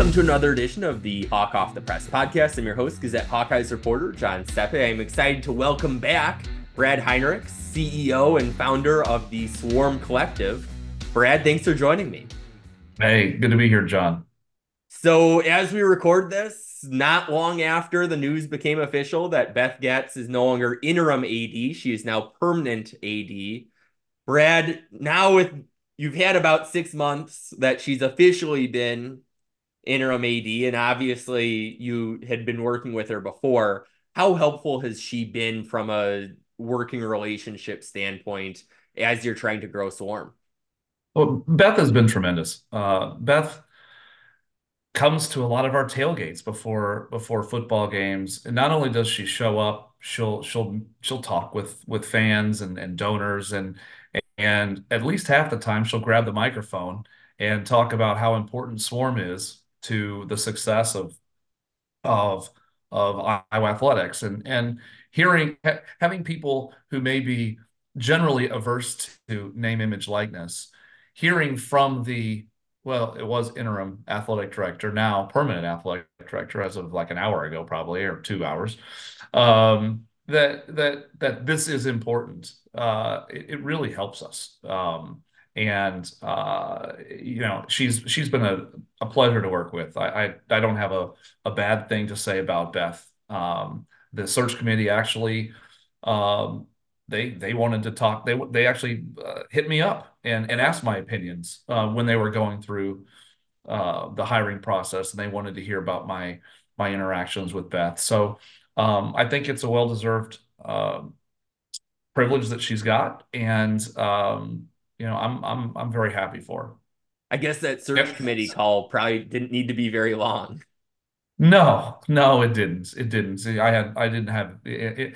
Welcome to another edition of the Hawk Off the Press podcast. I'm your host, Gazette Hawkeyes reporter John Steppe. I'm excited to welcome back Brad Heinrichs, CEO and founder of the Swarm Collective. Brad, thanks for joining me. Hey, good to be here, John. So, as we record this, not long after the news became official that Beth Goetz is no longer interim AD, she is now permanent AD. Brad, now with you've had about six months that she's officially been interim AD, and obviously you had been working with her before. How helpful has she been from a working relationship standpoint as you're trying to grow Swarm? Well, Beth has been tremendous. Uh, Beth comes to a lot of our tailgates before before football games, and not only does she show up, she'll she'll she'll talk with with fans and, and donors, and and at least half the time she'll grab the microphone and talk about how important Swarm is to the success of of of Iowa athletics, and and hearing having people who may be generally averse to name image likeness hearing from the well it was interim athletic director now permanent athletic director as of like an hour ago probably or two hours um, that that that this is important. Uh, it, it, really helps us. Um, and uh, you know she's she's been a, a pleasure to work with. I, I, I don't have a, a bad thing to say about Beth. Um, the search committee actually um, they they wanted to talk they they actually uh, hit me up and and asked my opinions uh, when they were going through uh, the hiring process. And they wanted to hear about my my interactions with Beth. So um, I think it's a well deserved um, privilege that she's got. And um, you know I'm I'm I'm very happy for. I guess that search yep. committee call probably didn't need to be very long. No, no, it didn't. It didn't. See, I had, I didn't have it, it,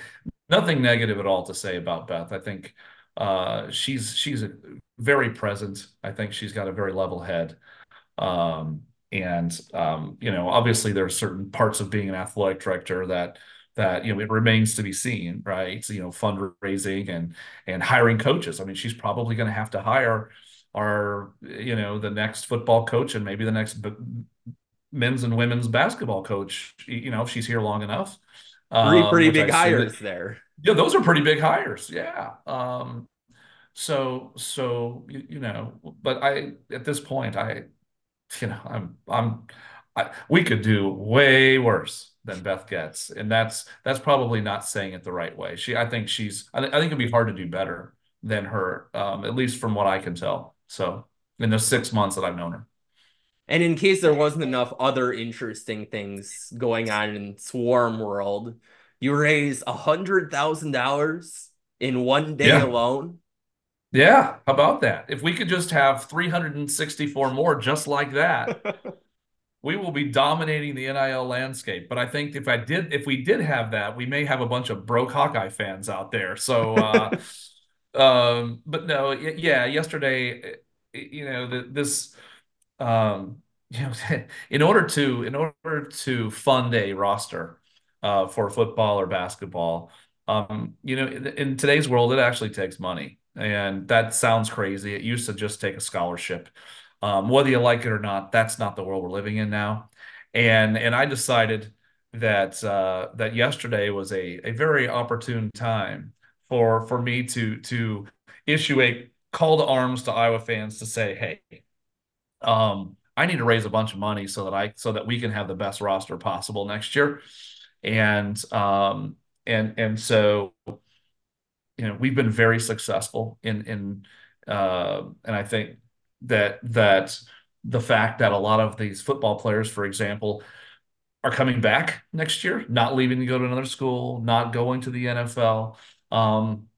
nothing negative at all to say about Beth. I think uh, she's she's a, very present. I think she's got a very level head. Um, and um, you know, obviously, there are certain parts of being an athletic director that that you know it remains to be seen, right? So, you know, fundraising and and hiring coaches. I mean, she's probably going to have to hire our you know the next football coach and maybe the next men's and women's basketball coach, you know, if she's here long enough. Three um, pretty big hires that, there. Yeah, those are pretty big hires. Yeah. Um, so so you, you, know, but I at this point I, you know, I'm I'm I, we could do way worse than Beth Goetz, and that's that's probably not saying it the right way. She I think she's I, th- I think it'd be hard to do better than her, um, at least from what I can tell. So in the six months that I've known her. And in case there wasn't enough other interesting things going on in Swarm World, you raise a hundred thousand dollars in one day yeah. alone. Yeah, how about that? If we could just have 364 more just like that, we will be dominating the NIL landscape. But I think if I did, if we did have that, we may have a bunch of broke Hawkeye fans out there. So, uh, um, but no, yeah, yesterday, you know, the, this um, you know, in order to in order to fund a roster uh, for football or basketball, um, you know, in, in, today's world, it actually takes money, and that sounds crazy. It used to just take a scholarship. Um, whether you like it or not, that's not the world we're living in now. And and I decided that uh, that yesterday was a a very opportune time for for me to to issue a call to arms to Iowa fans to say, hey, um, I need to raise a bunch of money so that I so that we can have the best roster possible next year. And um and and so you know we've been very successful in in uh and I think that that the fact that a lot of these football players, for example, are coming back next year, not leaving to go to another school, not going to the NFL. Um,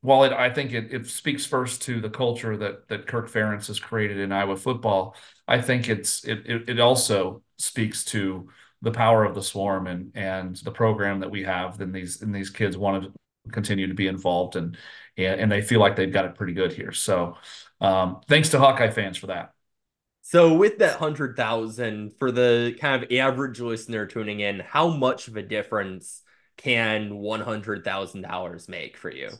while it, I think it, it speaks first to the culture that that Kirk Ferentz has created in Iowa football, I think it's it, it, it also speaks to the power of the swarm and and the program that we have. Then these and these kids want to continue to be involved and and, and they feel like they've got it pretty good here. So um, thanks to Hawkeye fans for that. So with that hundred thousand for the kind of average listener tuning in, how much of a difference can one hundred thousand dollars make for you?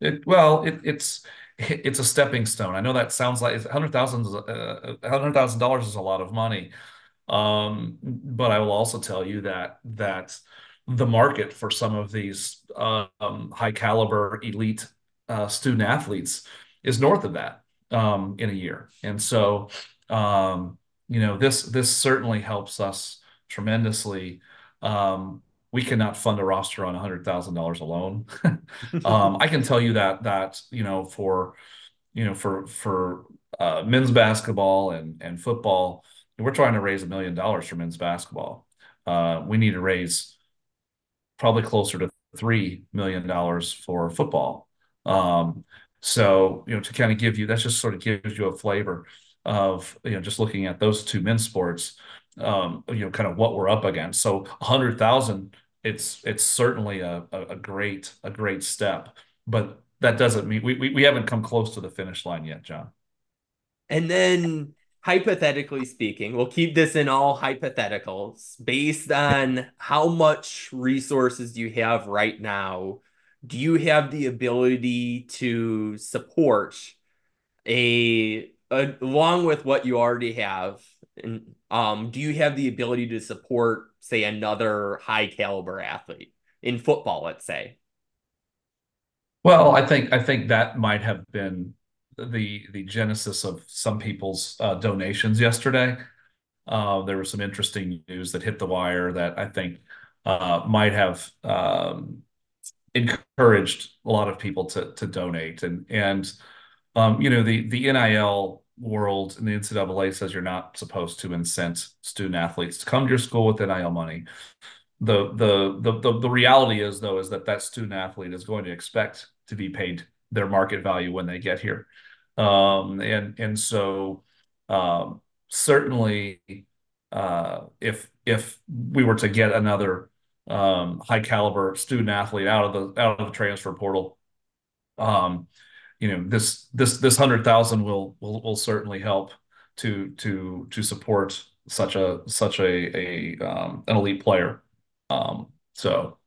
It, well, it, it's it's a stepping stone. I know that sounds like hundred thousand uh, hundred thousand dollars is a lot of money, Um, but I will also tell you that that the market for some of these um, high caliber elite uh, student athletes is north of that um, in a year, and so um, you know this this certainly helps us tremendously. Um, we cannot fund a roster on $100,000 alone. um, I can tell you that that you know for you know for for uh, men's basketball and and football, we're trying to raise a million dollars for men's basketball. Uh, we need to raise probably closer to three million dollars for football. Um, so you know to kind of give you that just sort of gives you a flavor of you know just looking at those two men's sports um, you know, kind of what we're up against. So a hundred thousand, it's it's certainly a, a great a great step, but that doesn't mean we, we we haven't come close to the finish line yet, John. And then hypothetically speaking, we'll keep this in all hypotheticals based on how much resources you have right now? Do you have the ability to support a, a along with what you already have and um, do you have the ability to support, say, another high caliber athlete in football, let's say? Well, I think I think that might have been the the genesis of some people's uh, donations yesterday. Uh, there was some interesting news that hit the wire that I think uh, might have um, encouraged a lot of people to to donate and and um, you know the the NIL world and the NCAA says you're not supposed to incent student athletes to come to your school with NIL money. The, the the the the reality is though is that that student athlete is going to expect to be paid their market value when they get here, um, and and so um, certainly uh, if if we were to get another um, high caliber student athlete out of the out of the transfer portal, um, you know this this this hundred thousand will will will certainly help to to to support such a such a a um, an elite player. So.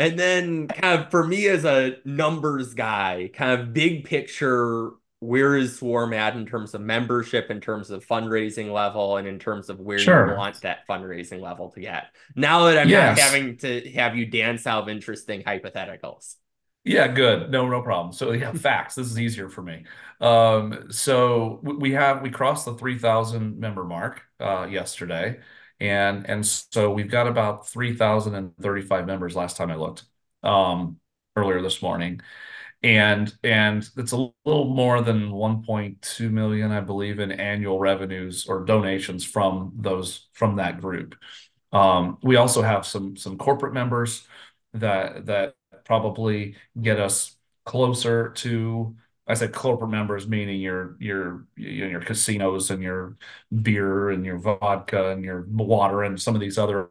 And then, kind of for me as a numbers guy, kind of big picture, where is Swarm at in terms of membership, in terms of fundraising level, and in terms of where sure. you want that fundraising level to get? Now that I'm yes. not having to have you dance out of interesting hypotheticals. Yeah, good. No, no problem. So yeah, facts. This is easier for me. Um, so we have we crossed the 3,000 member mark uh, yesterday, and and so we've got about 3,035 members last time I looked um, earlier this morning, and and it's a little more than 1.2 million, I believe, in annual revenues or donations from those from that group. Um, we also have some some corporate members that that probably get us closer to I said corporate members, meaning your your your casinos and your beer and your vodka and your water and some of these other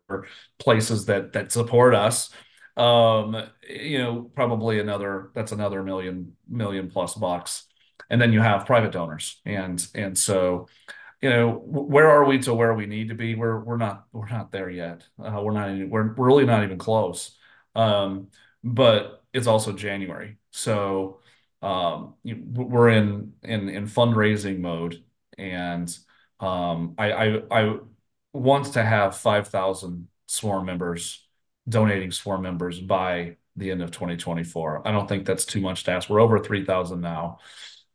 places that that support us. Um, you know, probably another that's another million million plus bucks, and then you have private donors, and and so you know where are we to where we need to be? We're we're not we're not there yet. Uh, we're not even, we're really not even close. Um, but it's also January. So um, we're in in in fundraising mode, and um, I, I I want to have five thousand Swarm members donating Swarm members by the end of 2024. I don't think that's too much to ask. We're over 3,000 now.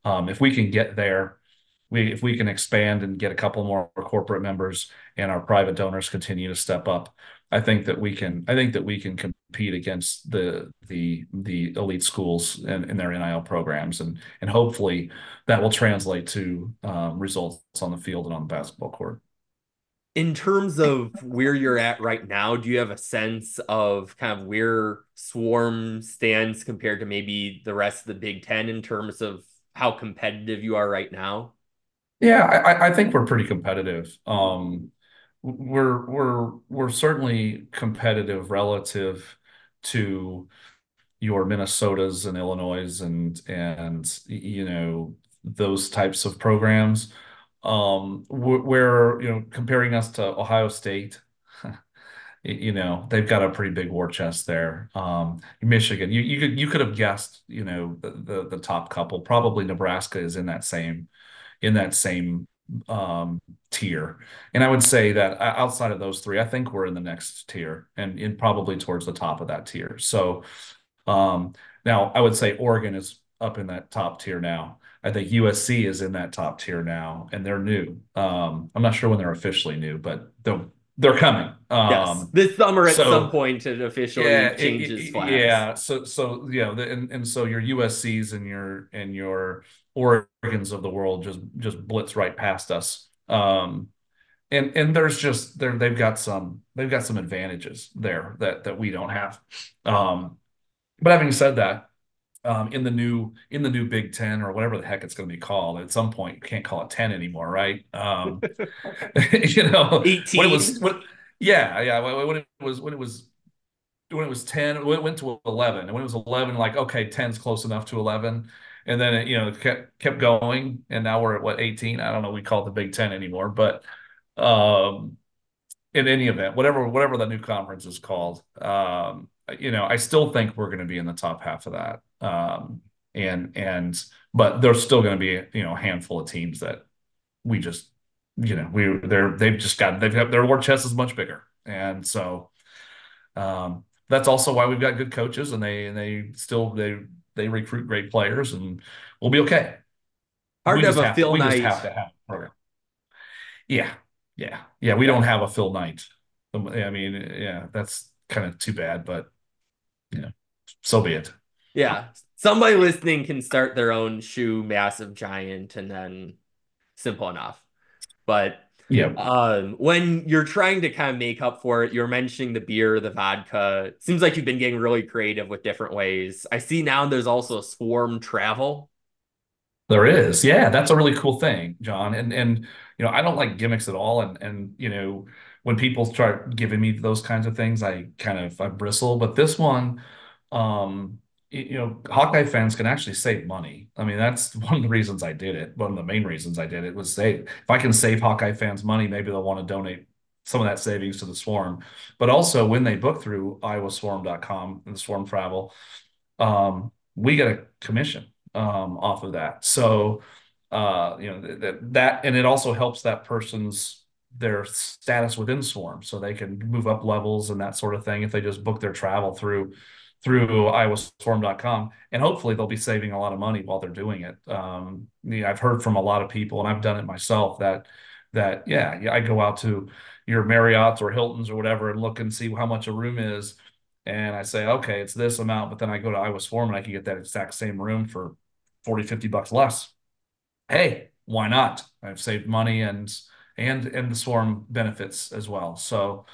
Um, if we can get there, we if we can expand and get a couple more corporate members and our private donors continue to step up, I think that we can I think that we can compete against the the the elite schools and, in their NIL programs and and hopefully that will translate to um, results on the field and on the basketball court. In terms of where you're at right now, do you have a sense of kind of where Swarm stands compared to maybe the rest of the Big Ten in terms of how competitive you are right now? Yeah, I, I think we're pretty competitive. Um, we're we're we're certainly competitive relative to your Minnesotas and Illinois and and you know those types of programs. Um, where you know comparing us to Ohio State, you know they've got a pretty big war chest there. Um, Michigan, you you could you could have guessed you know the, top couple. Probably Nebraska is in that same in that same um, tier. And I would say that outside of those three, I think we're in the next tier and in probably towards the top of that tier. So um, now I would say Oregon is up in that top tier now. I think USC is in that top tier now, and they're new. Um, I'm not sure when they're officially new, but they're they're coming. Um, yes, this summer at so, some point it officially yeah, changes. It, yeah, so so yeah, and, and so your USC's and your and your Oregons of the world just just blitz right past us. Um, and and there's just there they've got some they've got some advantages there that that we don't have. Um, but having said that, um, in the new in the new Big Ten or whatever the heck it's going to be called. At some point, you can't call it ten anymore, right? Um, you know, eighteen. When it was, when, yeah, yeah. When it was when it was when it was ten, when it went to eleven, and when it was eleven, like okay, 10's close enough to eleven, and then it, you know kept kept going, and now we're at what eighteen? I don't know. We call it the Big Ten anymore, but um, in any event, whatever whatever the new conference is called, um, you know, I still think we're going to be in the top half of that. Um, and and but there's still going to be you know a handful of teams that we just you know we they're they've just got they've got their war chest is much bigger, and so um, that's also why we've got good coaches and they and they still they they recruit great players and we'll be okay. Hard we to have a Phil Knight. have to have program. Yeah, yeah, yeah. We don't have a Phil Knight. I mean, yeah, that's kind of too bad, but yeah, so be it. Yeah. Somebody listening can start their own shoe massive giant and then simple enough. But yeah. Um, when you're trying to kind of make up for it, you're mentioning the beer, the vodka. It seems like you've been getting really creative with different ways. I see now there's also swarm travel. There is. Yeah, that's a really cool thing, John. And and you know, I don't like gimmicks at all. And and you know, when people start giving me those kinds of things, I kind of I bristle. But this one, um, you know, Hawkeye fans can actually save money. I mean, that's one of the reasons I did it. One of the main reasons I did it was say, if I can save Hawkeye fans money, maybe they'll want to donate some of that savings to the Swarm. But also, when they book through iowaswarm.com and the Swarm Travel, um, we get a commission um, off of that. So, uh, you know, that, that, and it also helps that person's their status within Swarm, so they can move up levels and that sort of thing if they just book their travel through through iowaswarm.com and hopefully they'll be saving a lot of money while they're doing it. Um, you know, i've heard from a lot of people and i've done it myself that that yeah, yeah i go out to your marriott's or hilton's or whatever and look and see how much a room is and i say okay it's this amount but then i go to iowa and i can get that exact same room for 40 50 bucks less. Hey why not? I've saved money and and and the swarm benefits as well. So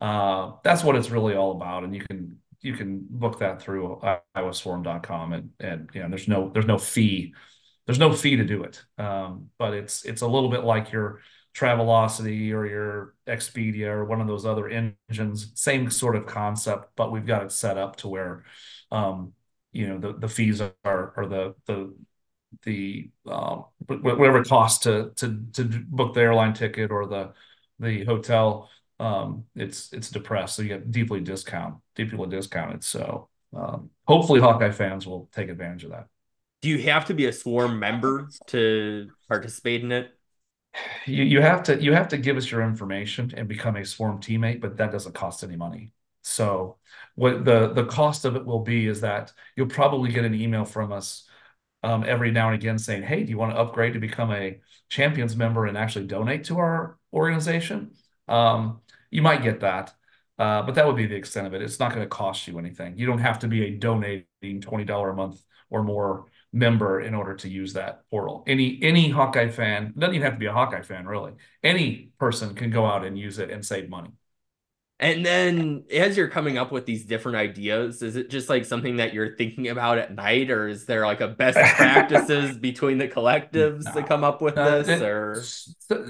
uh, that's what it's really all about and you can you can book that through iowaswarm.com and and you know there's no there's no fee there's no fee to do it. Um, but it's it's a little bit like your Travelocity or your Expedia or one of those other engines same sort of concept but we've got it set up to where um, you know the the fees are or the the the um, whatever it costs to to to book the airline ticket or the the hotel um, it's it's depressed. So you get deeply discount, deeply discounted. So um, hopefully Hawkeye fans will take advantage of that. Do you have to be a swarm member to participate in it? You you have to you have to give us your information and become a swarm teammate, but that doesn't cost any money. So what the the cost of it will be is that you'll probably get an email from us um, every now and again saying, "Hey, do you want to upgrade to become a champions member and actually donate to our organization?" Um, you might get that, uh, but that would be the extent of it. It's not going to cost you anything. You don't have to be a donating $20 a month or more member in order to use that portal. Any any Hawkeye fan doesn't even have to be a Hawkeye fan, really. Any person can go out and use it and save money. And then as you're coming up with these different ideas, is it just like something that you're thinking about at night, or is there like a best practices between the collectives no. to come up with this? It, or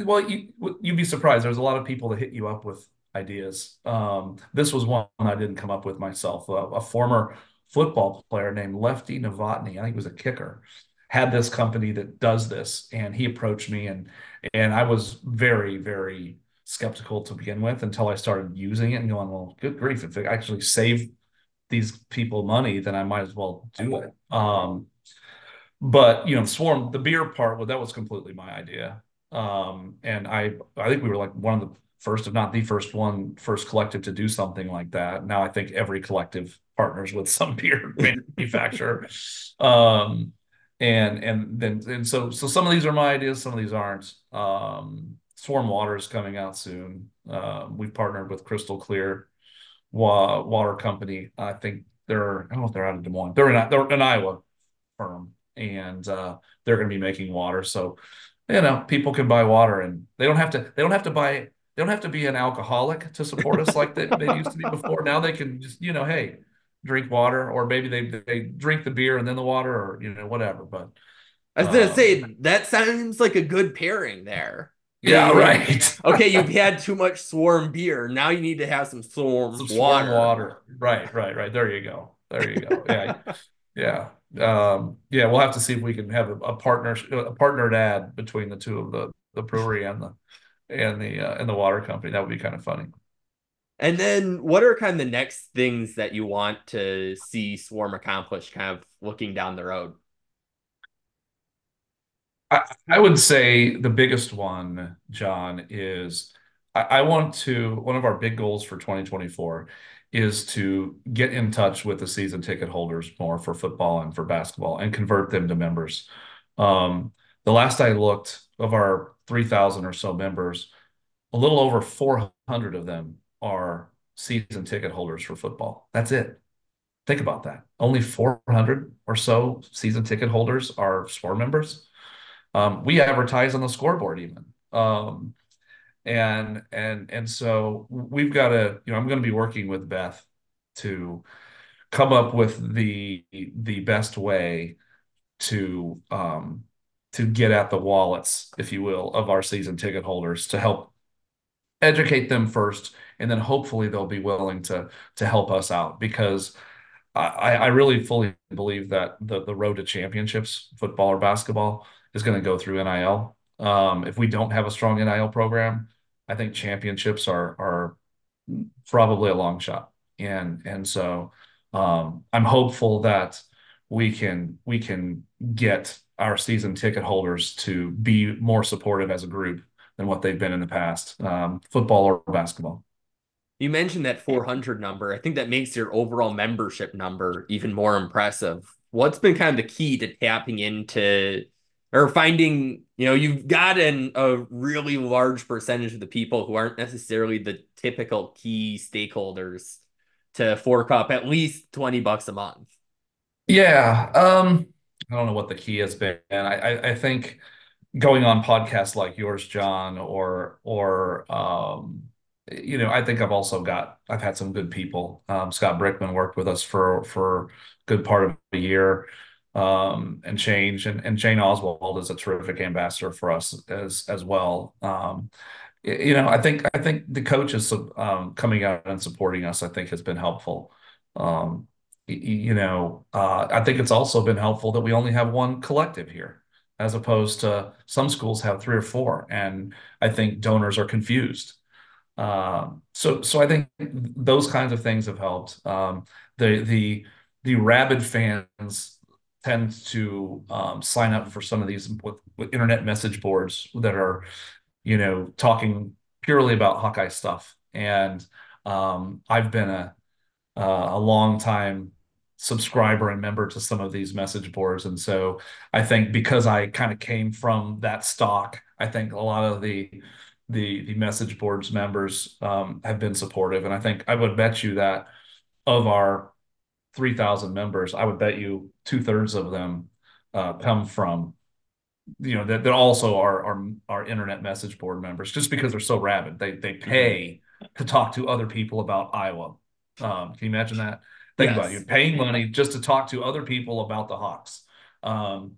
well, you you'd be surprised. There's a lot of people that hit you up with ideas. Um, this was one I didn't come up with myself. A, a former football player named Lefty Novotny, I think he was a kicker, had this company that does this, and he approached me, and and I was very very skeptical to begin with until I started using it and going, well, good grief, if it actually save these people money, then I might as well do it. Um, but you know, Swarm, the beer part, well, that was completely my idea. Um, and I I think we were like one of the first, if not the first one, first collective to do something like that. Now I think every collective partners with some beer manufacturer. Um, and and then and so so some of these are my ideas, some of these aren't. Um, Swarm Water is coming out soon. Uh, we've partnered with Crystal Clear wa- Water Company. I think they're I don't know if they're out of Des Moines. They're in they're an Iowa firm, and uh, they're going to be making water. So you know people can buy water, and they don't have to they don't have to buy they don't have to be an alcoholic to support us like they, they used to be before. Now they can just you know hey drink water, or maybe they they drink the beer and then the water, or you know whatever. But I was gonna um, say that sounds like a good pairing there. Yeah, right. okay, you've had too much swarm beer. Now you need to have some swarm some water. Water. Right, right, right. There you go. There you go. Yeah, yeah, um, yeah. We'll have to see if we can have a, a partner, a partnered ad between the two of the the brewery and the and the uh, and the water company. That would be kind of funny. And then, what are kind of the next things that you want to see Swarm accomplish, kind of looking down the road? I, would say the biggest one, John, is I, want to, one of our big goals for 2024 is to get in touch with the season ticket holders more for football and for basketball and convert them to members. Um, the last I looked of our 3,000 or so members, a little over 400 of them are season ticket holders for football. That's it. Think about that. Only 400 or so season ticket holders are Swarm members. Um, we advertise on the scoreboard even. Um, and and and so we've got to, you know, I'm going to be working with Beth to come up with the the best way to um to get at the wallets, if you will, of our season ticket holders to help educate them first, and then hopefully they'll be willing to to help us out because I, I really fully believe that the the road to championships, football or basketball, is going to go through NIL. Um, if we don't have a strong NIL program, I think championships are are probably a long shot. And and so um, I'm hopeful that we can we can get our season ticket holders to be more supportive as a group than what they've been in the past, um, football or basketball. You mentioned that 400 number. I think that makes your overall membership number even more impressive. What's been kind of the key to tapping into or finding, you know, you've gotten a really large percentage of the people who aren't necessarily the typical key stakeholders to fork up at least 20 bucks a month. Yeah. Um, I don't know what the key has been. I, I, I think going on podcasts like yours, John, or or um, you know, I think I've also got I've had some good people. Um, Scott Brickman worked with us for for a good part of a year um, and change. And, and Jane Oswald is a terrific ambassador for us as as well. Um, you know, I think I think the coaches um, coming out and supporting us, I think, has been helpful. Um, you know, uh, I think it's also been helpful that we only have one collective here, as opposed to some schools have three or four, and I think donors are confused. Um, so, so I think those kinds of things have helped. Um, the the the rabid fans tend to um, sign up for some of these with, with, internet message boards that are, you know, talking purely about Hawkeye stuff. And um, I've been a a long time subscriber and member to some of these message boards, and so I think because I kind of came from that stock, I think a lot of the the the message boards members um, have been supportive, and I think I would bet you that of our 3,000 members, I would bet you two thirds of them uh, come from, you know, that, that also are, are, are internet message board members just because they're so rabid. They, they mm-hmm. pay to talk to other people about Iowa. Um, can you imagine that? Think yes. about it. You're paying money just to talk to other people about the Hawks. Um,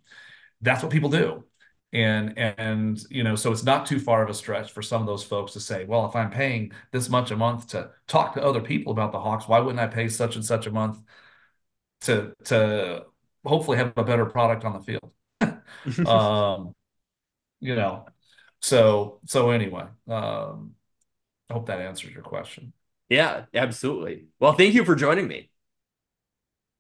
that's what people do. And and you know, so it's not too far of a stretch for some of those folks to say, well, if I'm paying this much a month to talk to other people about the Hawks, why wouldn't I pay such and such a month to to hopefully have a better product on the field. um, you know, so so anyway, um, I hope that answers your question. Yeah, absolutely. Well, thank you for joining me.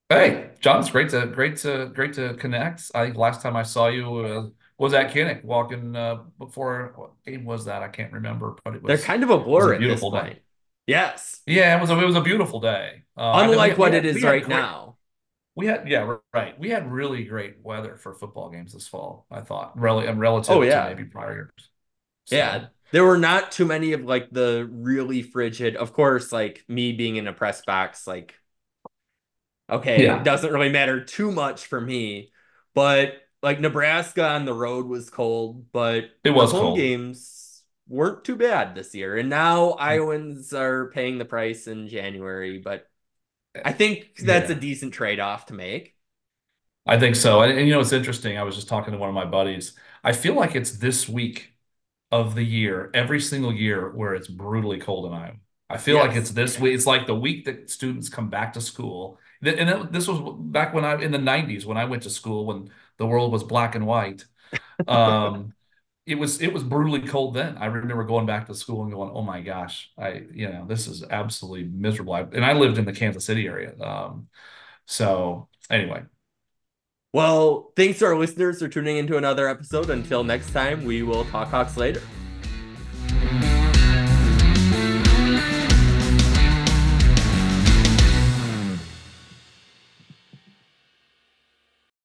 Hey, John, it's great to great to great to connect. I think last time I saw you uh, was at Kinnick walking uh, before what game was that? I can't remember, but it was. They're kind of a blur a at this point. Day. Yes. Yeah, it was a, it was a beautiful day. Uh, Unlike what had, it is right great, now. We had yeah right. We had really great weather for football games this fall. I thought really relative oh, yeah. to maybe prior years. So. Yeah, there were not too many of like the really frigid. Of course, like me being in a press box, like okay, yeah. it doesn't really matter too much for me. But like Nebraska on the road was cold, but it was home cold. games weren't too bad this year. And now mm. Iowans are paying the price in January, but I think that's yeah. a decent trade off to make. I think so. And, and, you know, it's interesting. I was just talking to one of my buddies. I feel like it's this week of the year, every single year, where it's brutally cold in Iowa. I feel yes. like it's this week. It's like the week that students come back to school. And this was back when I in the 90s when I went to school when the world was black and white. Um, it was it was brutally cold then. I remember going back to school and going, "Oh my gosh, I you know this is absolutely miserable." I, and I lived in the Kansas City area, um, so anyway. Well, thanks to our listeners for tuning into another episode. Until next time, we will talk Hawks later.